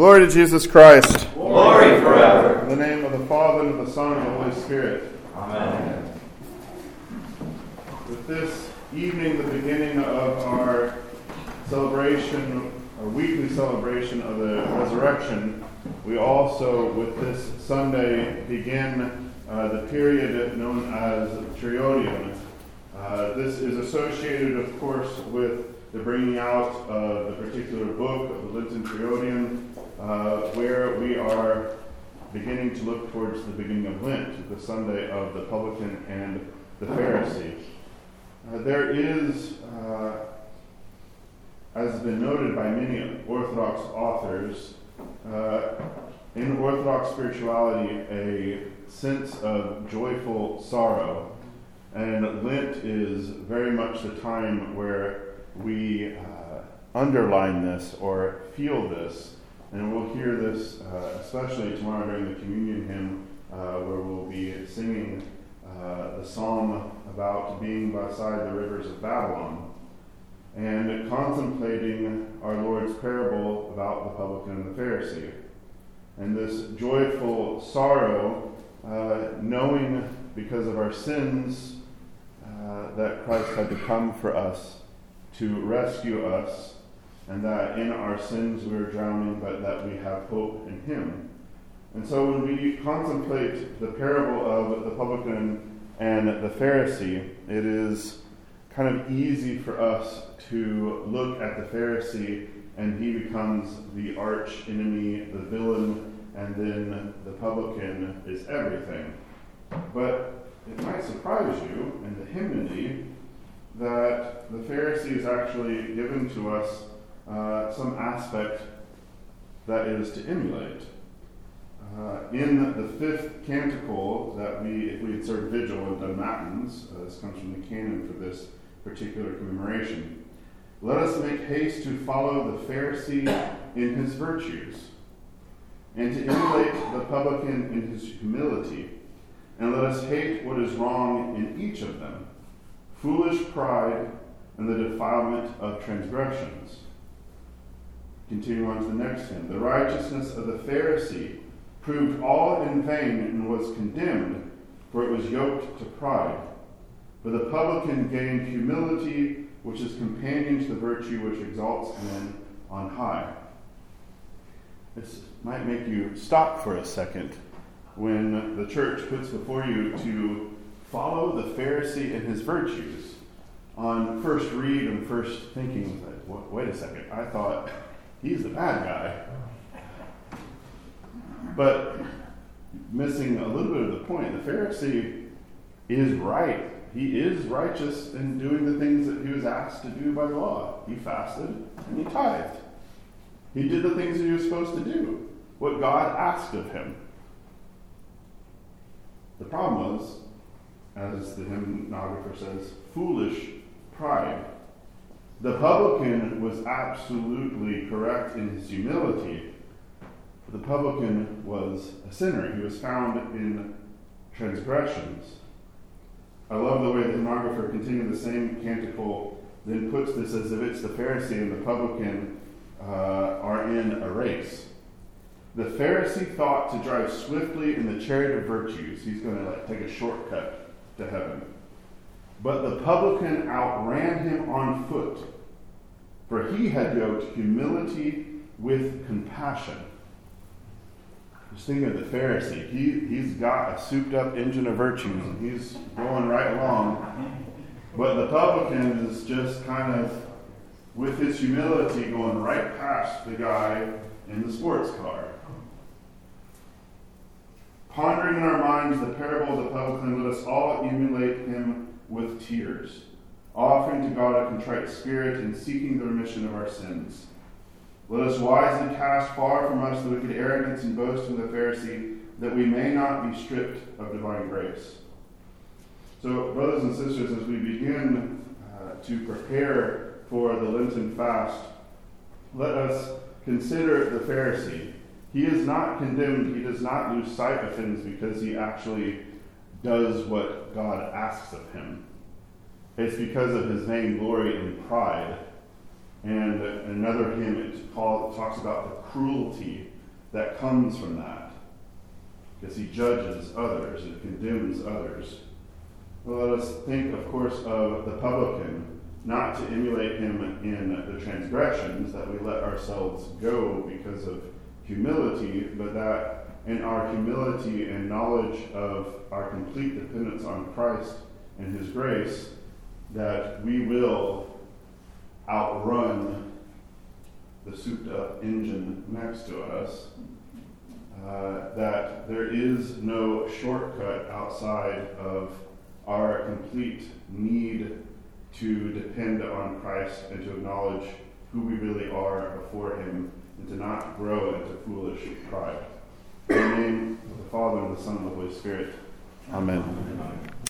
Glory to Jesus Christ. Glory forever. In the name of the Father, and of the Son, and of the Holy Spirit. Amen. With this evening, the beginning of our celebration, our weekly celebration of the resurrection, we also, with this Sunday, begin uh, the period known as Triodion. Uh, this is associated, of course, with the bringing out of the particular book of the Lenten Triodion, uh, where we are beginning to look towards the beginning of Lent, the Sunday of the publican and the Pharisee. Uh, there is, uh, as has been noted by many Orthodox authors, uh, in Orthodox spirituality, a sense of joyful sorrow. And Lent is very much the time where we uh, underline this or feel this. And we'll hear this uh, especially tomorrow during the communion hymn, uh, where we'll be singing uh, the psalm about being beside the rivers of Babylon and contemplating our Lord's parable about the publican and the Pharisee. And this joyful sorrow, uh, knowing because of our sins uh, that Christ had to come for us to rescue us, and that in our sins we are drowning, but that we have hope in Him. And so when we contemplate the parable of the publican and the Pharisee, it is kind of easy for us to look at the Pharisee and he becomes the arch enemy, the villain, and then the publican is everything. But it might surprise you in the hymnody that the Pharisee is actually given to us uh, some aspect that is to emulate. Uh, in the fifth canticle that we, if we had served vigil and done matins, uh, this comes from the canon for this particular commemoration. Let us make haste to follow the Pharisee in his virtues, and to emulate the publican in his humility, and let us hate what is wrong in each of them foolish pride, and the defilement of transgressions. Continue on to the next hymn. The righteousness of the Pharisee proved all in vain and was condemned, for it was yoked to pride. But the publican gained humility, which is companion to the virtue which exalts men on high. This might make you stop for a second when the church puts before you to follow the Pharisee and his virtues. On first read and first thinking, wait a second, I thought he's the bad guy. But missing a little bit of the point, the Pharisee is right. He is righteous in doing the things that he was asked to do by law. He fasted and he tithed. He did the things that he was supposed to do, what God asked of him. The problem was as the hymnographer says, foolish pride. The publican was absolutely correct in his humility. The publican was a sinner. He was found in transgressions. I love the way the hymnographer continued the same canticle, then puts this as if it's the Pharisee and the publican uh, are in a race. The Pharisee thought to drive swiftly in the chariot of virtues. He's going to like take a shortcut to heaven. But the publican outran him on foot, for he had yoked humility with compassion. Just thinking of the Pharisee. He, he's got a souped up engine of virtues and he's going right along. But the publican is just kind of, with his humility, going right past the guy in the sports car. Pondering in our minds the parable of the publican, let us all emulate him with tears, offering to God a contrite spirit and seeking the remission of our sins. Let us wisely cast far from us the wicked arrogance and boast of the Pharisee, that we may not be stripped of divine grace. So, brothers and sisters, as we begin uh, to prepare for the Lenten fast, let us consider the Pharisee he is not condemned. He does not lose sight of things because he actually does what God asks of him. It's because of his vainglory and pride And another hymn, it Paul talks about the cruelty that comes from that. Because he judges others and condemns others. Well, let us think, of course, of the publican, not to emulate him in the transgressions, that we let ourselves go because of humility, but that in our humility and knowledge of our complete dependence on Christ and His grace, that we will outrun the souped up engine next to us. Uh, that there is no shortcut outside of our complete need to depend on Christ and to acknowledge who we really are before Him and to not grow into foolish pride. In the name of the Father, and the Son, and the Holy Spirit. Amen.